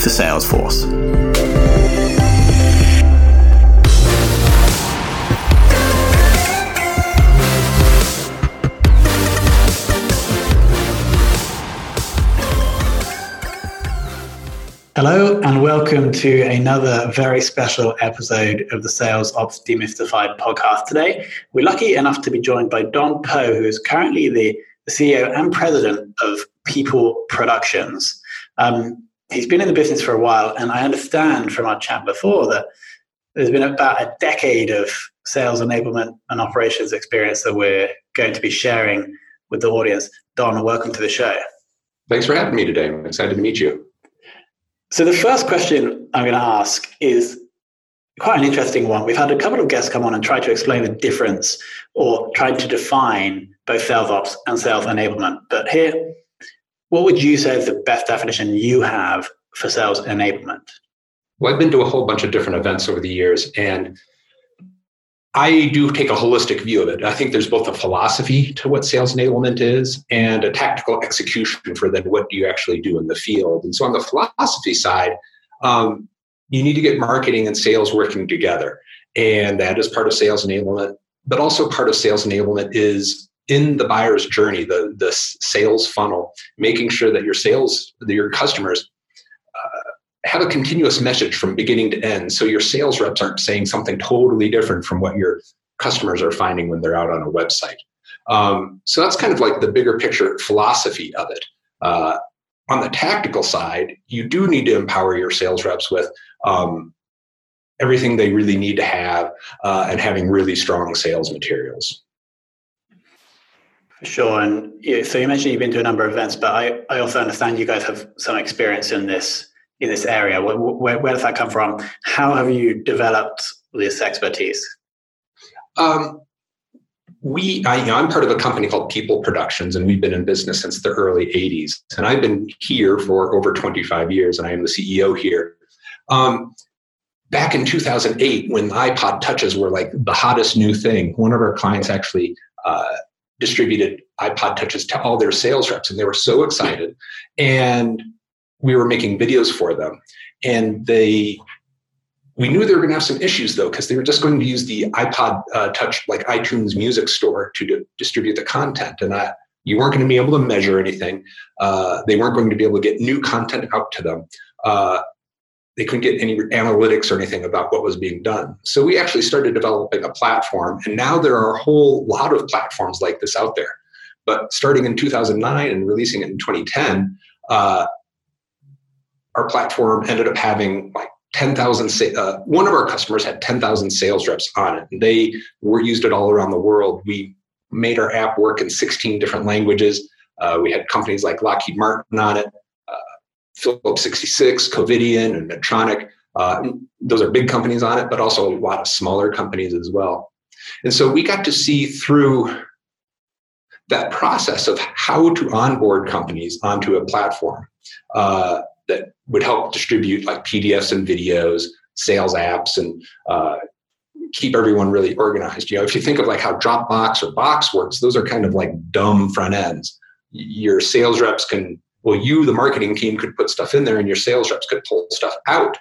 for Salesforce. Hello, and welcome to another very special episode of the Sales Ops Demystified podcast. Today, we're lucky enough to be joined by Don Poe, who is currently the, CEO and president of People Productions. Um, he's been in the business for a while, and I understand from our chat before that there's been about a decade of sales enablement and operations experience that we're going to be sharing with the audience. Don, welcome to the show. Thanks for having me today. I'm excited to meet you. So, the first question I'm going to ask is quite an interesting one. We've had a couple of guests come on and try to explain the difference or try to define both sales ops and sales enablement. But here, what would you say is the best definition you have for sales enablement? Well, I've been to a whole bunch of different events over the years, and I do take a holistic view of it. I think there's both a philosophy to what sales enablement is and a tactical execution for then what do you actually do in the field. And so on the philosophy side, um, you need to get marketing and sales working together. And that is part of sales enablement. But also part of sales enablement is in the buyer's journey, the, the sales funnel, making sure that your sales, your customers uh, have a continuous message from beginning to end. So your sales reps aren't saying something totally different from what your customers are finding when they're out on a website. Um, so that's kind of like the bigger picture philosophy of it. Uh, on the tactical side, you do need to empower your sales reps with um, everything they really need to have uh, and having really strong sales materials. Sure. And so you mentioned you've been to a number of events, but I, I also understand you guys have some experience in this in this area. Where, where, where does that come from? How have you developed this expertise? Um, we, I, you know, I'm part of a company called People Productions, and we've been in business since the early '80s. And I've been here for over 25 years, and I am the CEO here. Um, back in 2008, when iPod touches were like the hottest new thing, one of our clients actually uh, distributed iPod touches to all their sales reps, and they were so excited. And we were making videos for them, and they we knew they were going to have some issues though because they were just going to use the iPod uh, Touch like iTunes Music Store to di- distribute the content, and that you weren't going to be able to measure anything. Uh, they weren't going to be able to get new content out to them. Uh, they couldn't get any analytics or anything about what was being done. So we actually started developing a platform, and now there are a whole lot of platforms like this out there. But starting in 2009 and releasing it in 2010, uh, our platform ended up having like 10,000. Uh, one of our customers had 10,000 sales reps on it. They were used it all around the world. We made our app work in 16 different languages. Uh, we had companies like Lockheed Martin on it. Phillips 66, Covidien, and Medtronic. Uh, those are big companies on it, but also a lot of smaller companies as well. And so we got to see through that process of how to onboard companies onto a platform uh, that would help distribute like PDFs and videos, sales apps, and uh, keep everyone really organized. You know, if you think of like how Dropbox or Box works, those are kind of like dumb front ends. Your sales reps can well, you, the marketing team, could put stuff in there and your sales reps could pull stuff out.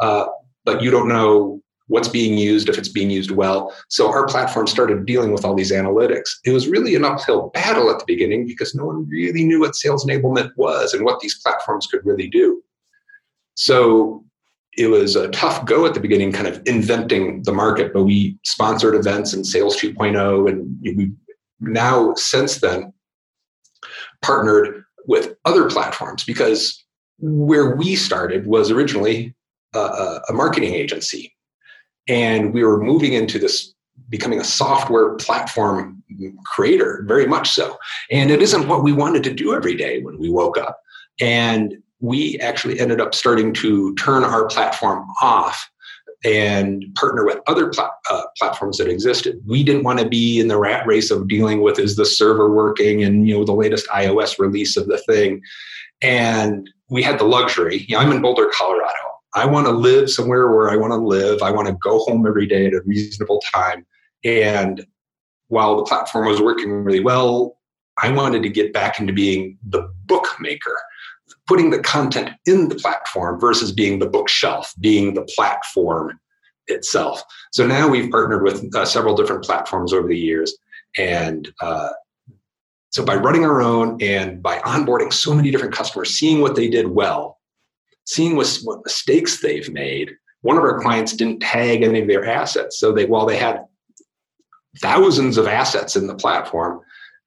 Uh, but you don't know what's being used, if it's being used well. So our platform started dealing with all these analytics. It was really an uphill battle at the beginning because no one really knew what sales enablement was and what these platforms could really do. So it was a tough go at the beginning, kind of inventing the market, but we sponsored events and Sales 2.0. And we now, since then, partnered with other platforms because where we started was originally a, a marketing agency. And we were moving into this becoming a software platform creator very much so. And it isn't what we wanted to do every day when we woke up. And we actually ended up starting to turn our platform off and partner with other plat- uh, platforms that existed. We didn't want to be in the rat race of dealing with is the server working and you know the latest iOS release of the thing. And we had the luxury. You know, I'm in Boulder, Colorado. I want to live somewhere where I want to live. I want to go home every day at a reasonable time. And while the platform was working really well, I wanted to get back into being the bookmaker, putting the content in the platform versus being the bookshelf, being the platform itself. So now we've partnered with uh, several different platforms over the years. And uh, so by running our own and by onboarding so many different customers, seeing what they did well, seeing what, what mistakes they've made. One of our clients didn't tag any of their assets. So they, while they had thousands of assets in the platform,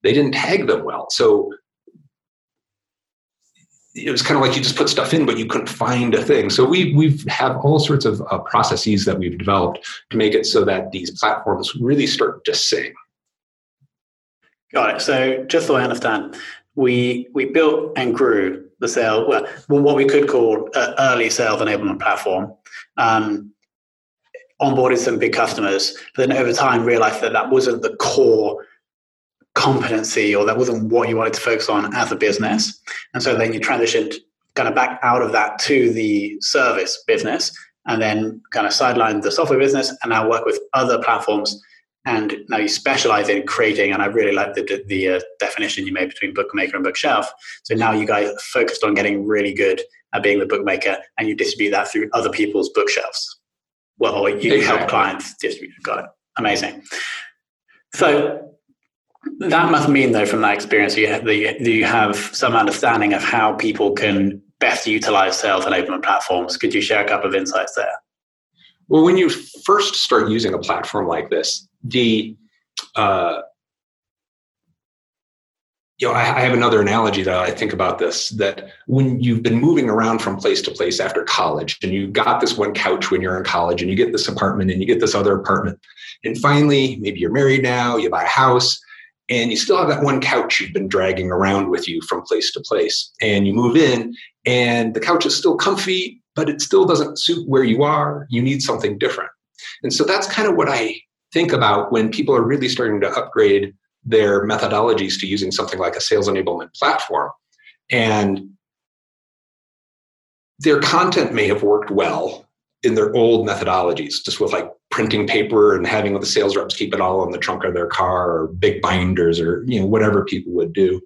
they didn't tag them well. So it was kind of like you just put stuff in, but you couldn't find a thing. So we we've all sorts of uh, processes that we've developed to make it so that these platforms really start to sing. Got it. So just so I understand, we we built and grew the sale well, what we could call an early sales enablement platform. Um, onboarded some big customers, but then over time realized that that wasn't the core competency or that wasn't what you wanted to focus on as a business. And so then you transitioned kind of back out of that to the service business and then kind of sidelined the software business and now work with other platforms. And now you specialize in creating and i really like the, the uh, definition you made between bookmaker and bookshelf. So now you guys focused on getting really good at being the bookmaker and you distribute that through other people's bookshelves. Well you exactly. help clients distribute. Got it. Amazing. So that must mean though from that experience you have, you have some understanding of how people can best utilize sales enablement platforms. Could you share a couple of insights there? Well when you first start using a platform like this the uh, you know, I, I, have another analogy that I think about this that when you've been moving around from place to place after college and you got this one couch when you're in college and you get this apartment and you get this other apartment and finally maybe you're married now you buy a house and you still have that one couch you've been dragging around with you from place to place. And you move in and the couch is still comfy but it still doesn't suit where you are. You need something different. And so that's kind of what i think about when people are really starting to upgrade their methodologies to using something like a sales enablement platform. And their content may have worked well in their old methodologies, just with like printing paper and having the sales reps keep it all in the trunk of their car or big binders or you know whatever people would do.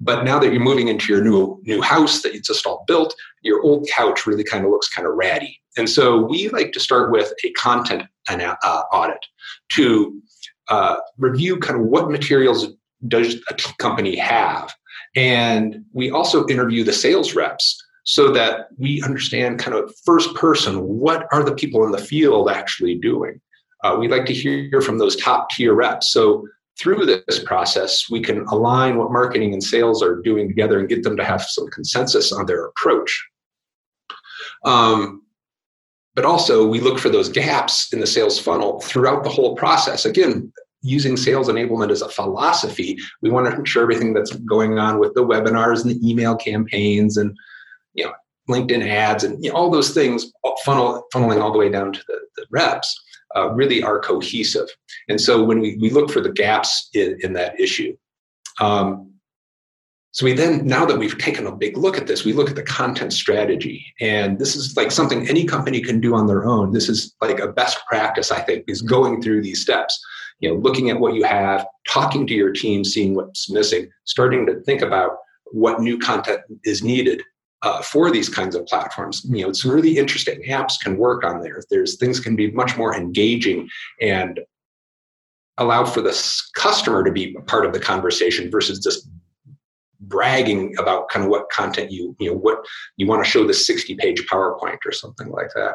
But now that you're moving into your new new house that you just all built, your old couch really kind of looks kind of ratty. And so we like to start with a content uh, audit to uh, review kind of what materials does a company have. And we also interview the sales reps so that we understand kind of first person what are the people in the field actually doing. Uh, we like to hear from those top tier reps. So through this process, we can align what marketing and sales are doing together and get them to have some consensus on their approach. Um, but also, we look for those gaps in the sales funnel throughout the whole process. Again, using sales enablement as a philosophy, we want to ensure everything that's going on with the webinars and the email campaigns and you know LinkedIn ads and you know, all those things funnel, funneling all the way down to the, the reps uh, really are cohesive. And so when we, we look for the gaps in, in that issue, um, so we then, now that we've taken a big look at this, we look at the content strategy. And this is like something any company can do on their own. This is like a best practice, I think, is going through these steps. You know, looking at what you have, talking to your team, seeing what's missing, starting to think about what new content is needed uh, for these kinds of platforms. You know, some really interesting apps can work on there. There's things can be much more engaging and allow for the customer to be part of the conversation versus just bragging about kind of what content you you know what you want to show the 60 page powerpoint or something like that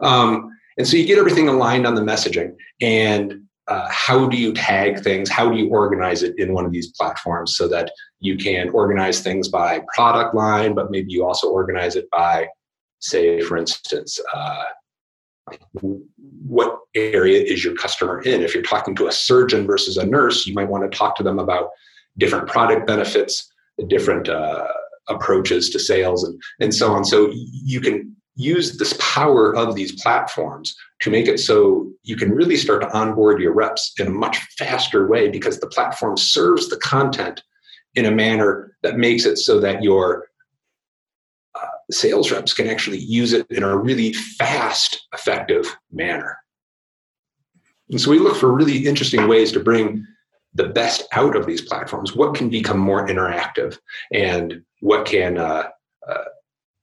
um, and so you get everything aligned on the messaging and uh, how do you tag things? How do you organize it in one of these platforms so that you can organize things by product line but maybe you also organize it by say for instance uh, what area is your customer in? If you're talking to a surgeon versus a nurse you might want to talk to them about different product benefits different uh, approaches to sales and, and so on. So you can use this power of these platforms to make it so you can really start to onboard your reps in a much faster way because the platform serves the content in a manner that makes it so that your uh, sales reps can actually use it in a really fast, effective manner. And so we look for really interesting ways to bring the best out of these platforms. What can become more interactive and what can uh, uh,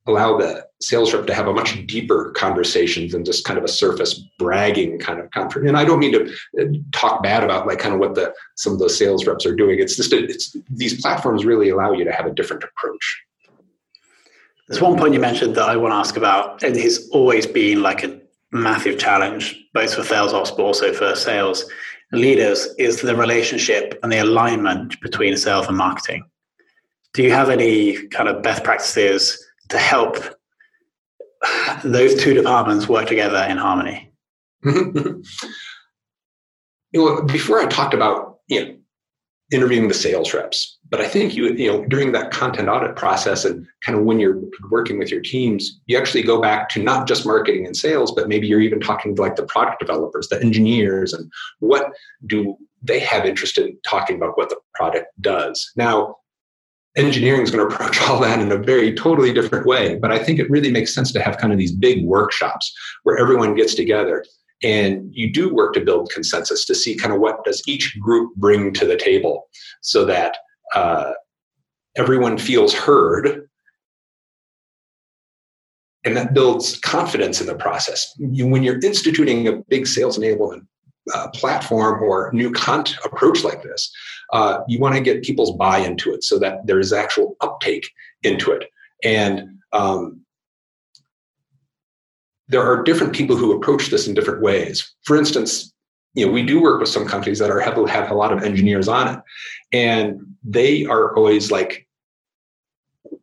allow the sales rep to have a much deeper conversation than just kind of a surface bragging kind of conference. And I don't mean to uh, talk bad about like kind of what the some of those sales reps are doing. It's just a, it's these platforms really allow you to have a different approach. There's one point you mentioned that I want to ask about, and it's always been like a massive challenge, both for sales ops but also for sales leaders, is the relationship and the alignment between sales and marketing. Do you have any kind of best practices? To help those two departments work together in harmony? you know, before I talked about you know interviewing the sales reps, but I think you you know during that content audit process and kind of when you're working with your teams, you actually go back to not just marketing and sales, but maybe you're even talking to like the product developers, the engineers, and what do they have interest in talking about what the product does. Now, engineering is going to approach all that in a very totally different way. But I think it really makes sense to have kind of these big workshops where everyone gets together and you do work to build consensus to see kind of what does each group bring to the table so that uh, everyone feels heard and that builds confidence in the process you, when you're instituting a big sales enablement uh, platform or new content approach like this uh, you want to get people's buy into it so that there is actual uptake into it. And um, there are different people who approach this in different ways. For instance, you know, we do work with some companies that are have, have a lot of engineers on it, and they are always like,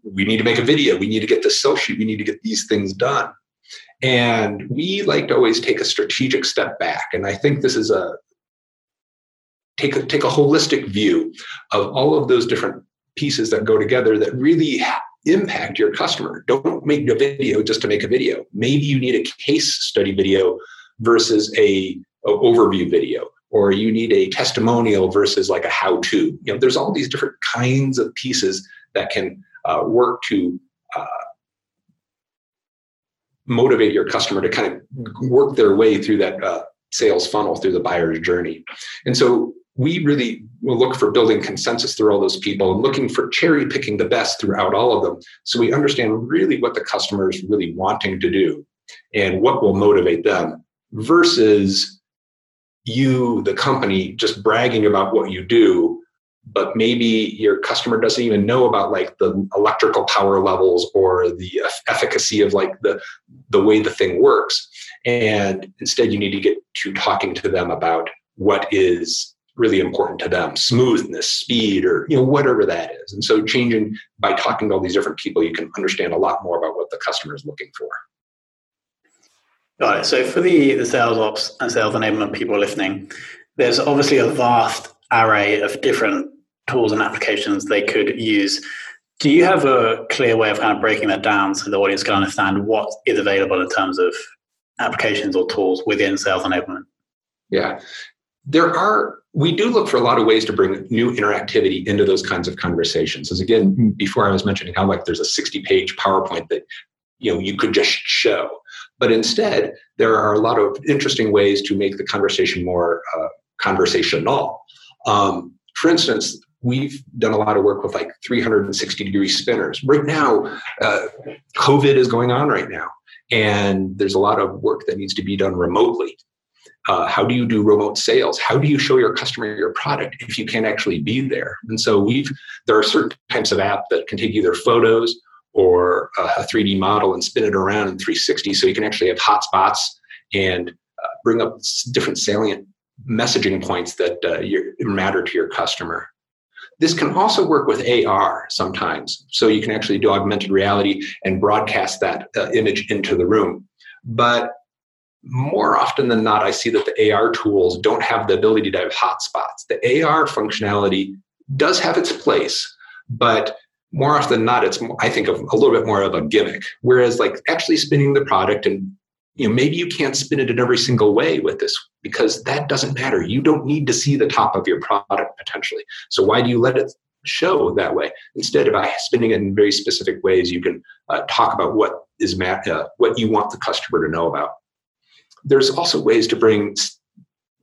"We need to make a video. We need to get this social. We need to get these things done." And we like to always take a strategic step back. And I think this is a take a, take a holistic view of all of those different pieces that go together that really impact your customer. Don't make a video just to make a video. Maybe you need a case study video versus a, a overview video or you need a testimonial versus like a how to. You know, there's all these different kinds of pieces that can uh, work to motivate your customer to kind of work their way through that uh, sales funnel through the buyer's journey. And so we really will look for building consensus through all those people and looking for cherry picking the best throughout all of them so we understand really what the customer is really wanting to do and what will motivate them versus you the company just bragging about what you do but maybe your customer doesn't even know about like the electrical power levels or the efficacy of like the the way the thing works. And instead you need to get to talking to them about what is really important to them smoothness speed or you know whatever that is. And so changing by talking to all these different people you can understand a lot more about what the customer is looking for. Got it. So for the the sales ops and sales enablement people listening there's obviously a vast array of different tools and applications they could use. Do you have a clear way of kind of breaking that down so the audience can understand what is available in terms of applications or tools within sales enablement? Yeah. There are we do look for a lot of ways to bring new interactivity into those kinds of conversations. As again before i was mentioning how like there's a 60 page powerpoint that you know you could just show. But instead there are a lot of interesting ways to make the conversation more uh, conversational. Um, for instance we've done a lot of work with like 360 degree spinners. Right now, uh, COVID is going on right now, and there's a lot of work that needs to be done remotely. Uh, how do you do remote sales? How do you show your customer your product if you can't actually be there? And so we've there are certain types of app that can take either photos or a 3D model and spin it around in 360, so you can actually have hotspots and uh, bring up different salient messaging points that uh, matter to your customer. This can also work with AR sometimes. So you can actually do augmented reality and broadcast that uh, image into the room. But more often than not, I see that the AR tools don't have the ability to have hotspots. The AR functionality does have its place, but more often than not, it's I think of a little bit more of a gimmick. Whereas like actually spinning the product and you know maybe you can't spin it in every single way with this because that doesn't matter. You don't need to see the top of your product potentially. So why do you let it show that way? Instead of by spinning it in very specific ways you can uh, talk about what is ma- uh, what you want the customer to know about. There's also ways to bring st-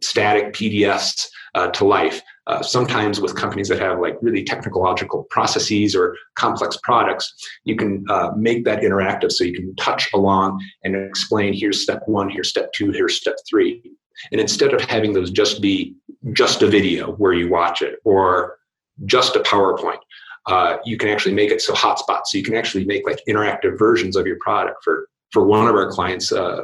static pdfs uh, to life uh, sometimes with companies that have like really technological processes or complex products, you can uh, make that interactive so you can touch along and explain here's step one, here's step two, here's step three. And instead of having those just be just a video where you watch it or just a PowerPoint, uh, you can actually make it so hotspot. So you can actually make like interactive versions of your product. For for one of our clients, uh,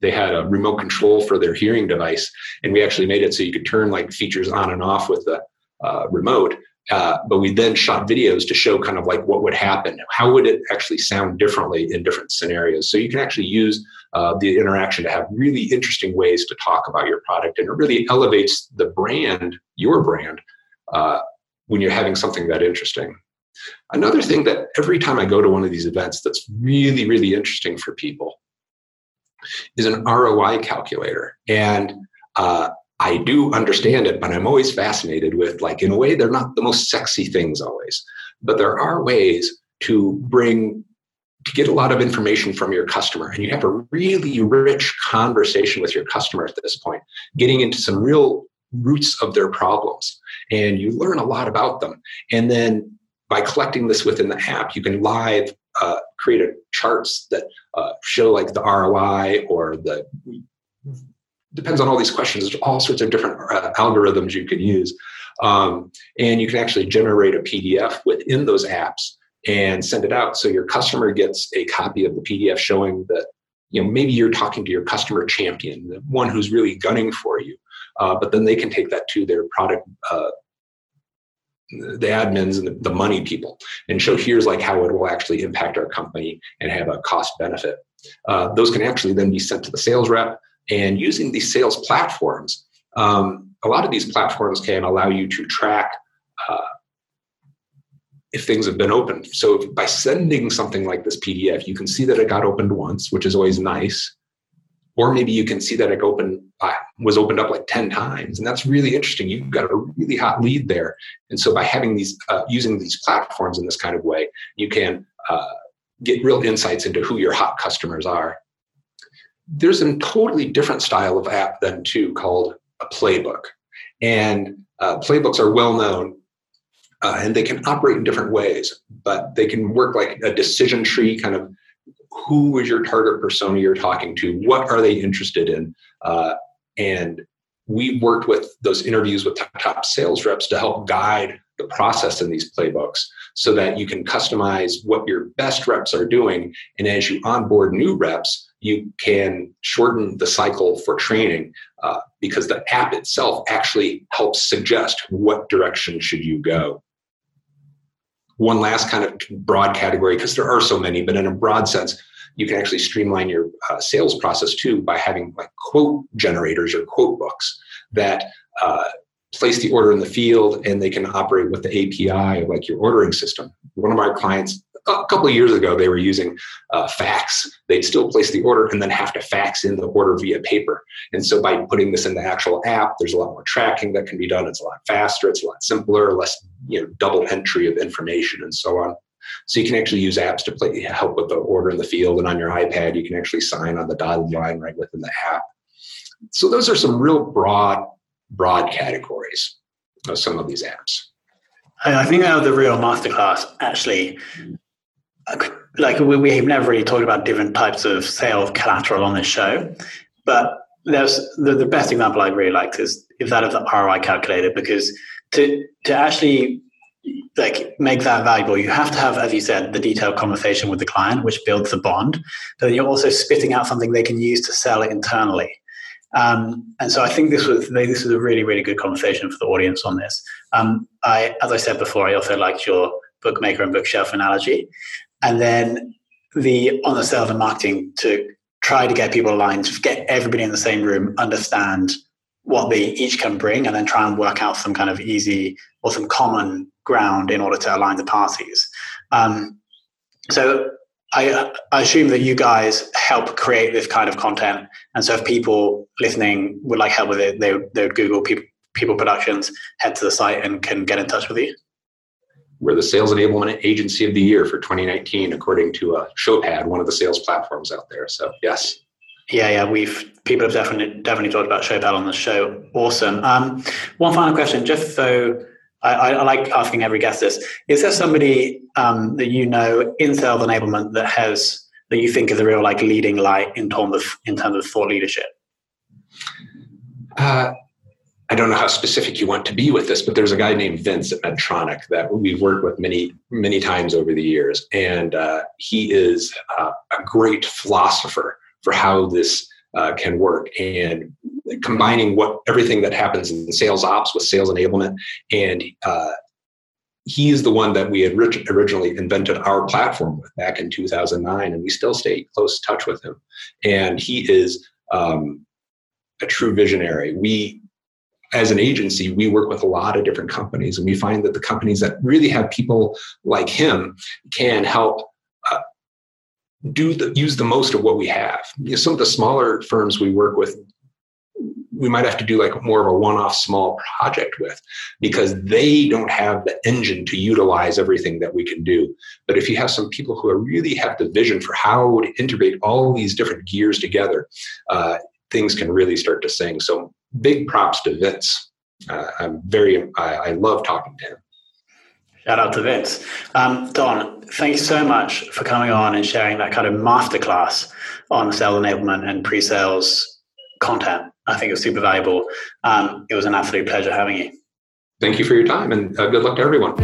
they had a remote control for their hearing device and we actually made it so you could turn like features on and off with the uh, remote uh, but we then shot videos to show kind of like what would happen how would it actually sound differently in different scenarios. So you can actually use uh, the interaction to have really interesting ways to talk about your product and it really elevates the brand your brand uh, when you're having something that interesting. Another thing that every time i go to one of these events that's really really interesting for people is an ROI calculator. And uh, I do understand it, but I'm always fascinated with, like, in a way, they're not the most sexy things always, but there are ways to bring to get a lot of information from your customer. And you have a really rich conversation with your customer at this point getting into some real roots of their problems. And you learn a lot about them. And then by collecting this within the app you can live uh, create charts that uh, show like the ROI or the depends on all these questions. There's all sorts of different uh, algorithms you can use, um, and you can actually generate a PDF within those apps and send it out. So your customer gets a copy of the PDF showing that you know maybe you're talking to your customer champion, the one who's really gunning for you. Uh, but then they can take that to their product uh, the admins and the, the money people. And show here's like how it will actually impact our company and have a cost benefit. Uh, those can actually then be sent to the sales rep. And using these sales platforms um, a lot of these platforms can allow you to track uh, if things have been opened. So by sending something like this pdf you can see that it got opened once which is always nice. Or maybe you can see that it opened was opened up like 10 times and that's really interesting. You've got a really hot lead there. And so by having these uh, using these platforms in this kind of way you can uh, get real insights into who your hot customers are. There's a totally different style of app than two called a playbook. And uh, playbooks are well known uh, and they can operate in different ways but they can work like a decision tree kind of who is your target persona you're talking to? What are they interested in? Uh, and we worked with those interviews with top sales reps to help guide the process in these playbooks so that you can customize what your best reps are doing. And as you onboard new reps you can shorten the cycle for training uh, because the app itself actually helps suggest what direction should you go. One last kind of broad category because there are so many but in a broad sense you can actually streamline your uh, sales process too by having like quote generators or quote books that uh, place the order in the field and they can operate with the API of like your ordering system. One of our clients a couple of years ago they were using uh, fax. They'd still place the order and then have to fax in the order via paper. And so by putting this in the actual app there's a lot more tracking that can be done. It's a lot faster. It's a lot simpler less you know double entry of information and so on so you can actually use apps to play, help with the order in the field. And on your iPad, you can actually sign on the dotted line right within the app. So those are some real broad, broad categories of some of these apps. I think that the real masterclass. Actually, like we, we've never really talked about different types of sales collateral on this show, but there's the, the best example I really liked is is that of the ROI calculator because to to actually like make that valuable, you have to have, as you said, the detailed conversation with the client, which builds the bond. But you're also spitting out something they can use to sell it internally. Um, and so I think this was this was a really really good conversation for the audience on this. Um, I, as I said before, I also liked your bookmaker and bookshelf analogy, and then the on the sales and marketing to try to get people aligned, to get everybody in the same room, understand what they each can bring, and then try and work out some kind of easy or some common ground in order to align the parties. Um, so I, I, assume that you guys help create this kind of content, and so if people listening would like help with it, they they would Google people people productions, head to the site, and can get in touch with you. We're the Sales Enablement Agency of the Year for 2019, according to uh, Showpad, one of the sales platforms out there. So, yes. Yeah, yeah, we've people have definitely definitely talked about Showpad on the show. Awesome. Um, one final question, just so I, I, like asking every guest this: Is there somebody um, that you know in sales enablement that has that you think is a real like leading light in terms of in terms of thought leadership? Uh, I don't know how specific you want to be with this, but there's a guy named Vince at Medtronic that we've worked with many, many times over the years. And uh, he is uh, a great philosopher for how this uh, can work and combining what everything that happens in sales ops with sales enablement. And uh, he is the one that we had originally invented our platform with back in 2009. And we still stay close touch with him. And he is um, a true visionary. We as an agency, we work with a lot of different companies, and we find that the companies that really have people like him can help do the use the most of what we have. You know, some of the smaller firms we work with, we might have to do like more of a one-off small project with because they don't have the engine to utilize everything that we can do. But if you have some people who really have the vision for how to integrate all these different gears together, uh, things can really start to sing. So big props to Vince. Uh, I'm very, I, I, love talking to him. Shout out to Vince. Um, Don, thank you so much for coming on and sharing that kind of masterclass on sales enablement and pre-sales content. I think it was super valuable. Um, it was an absolute pleasure having you. Thank you for your time and uh, good luck to everyone.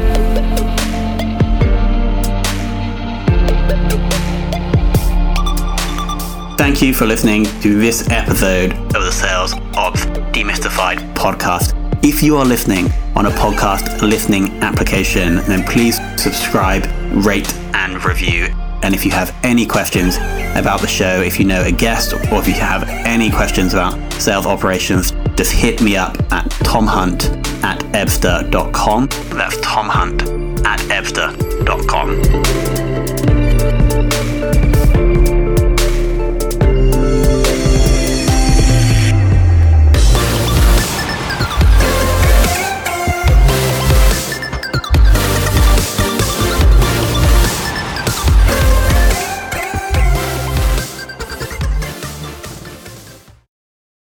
Thank you for listening to this episode of the Sales Ops Demystified podcast. If you are listening on a podcast listening application, then please subscribe, rate, and review. And if you have any questions about the show, if you know a guest, or if you have any questions about sales operations, just hit me up at tomhunt at ebsta.com. That's tomhunt at ebsta.com.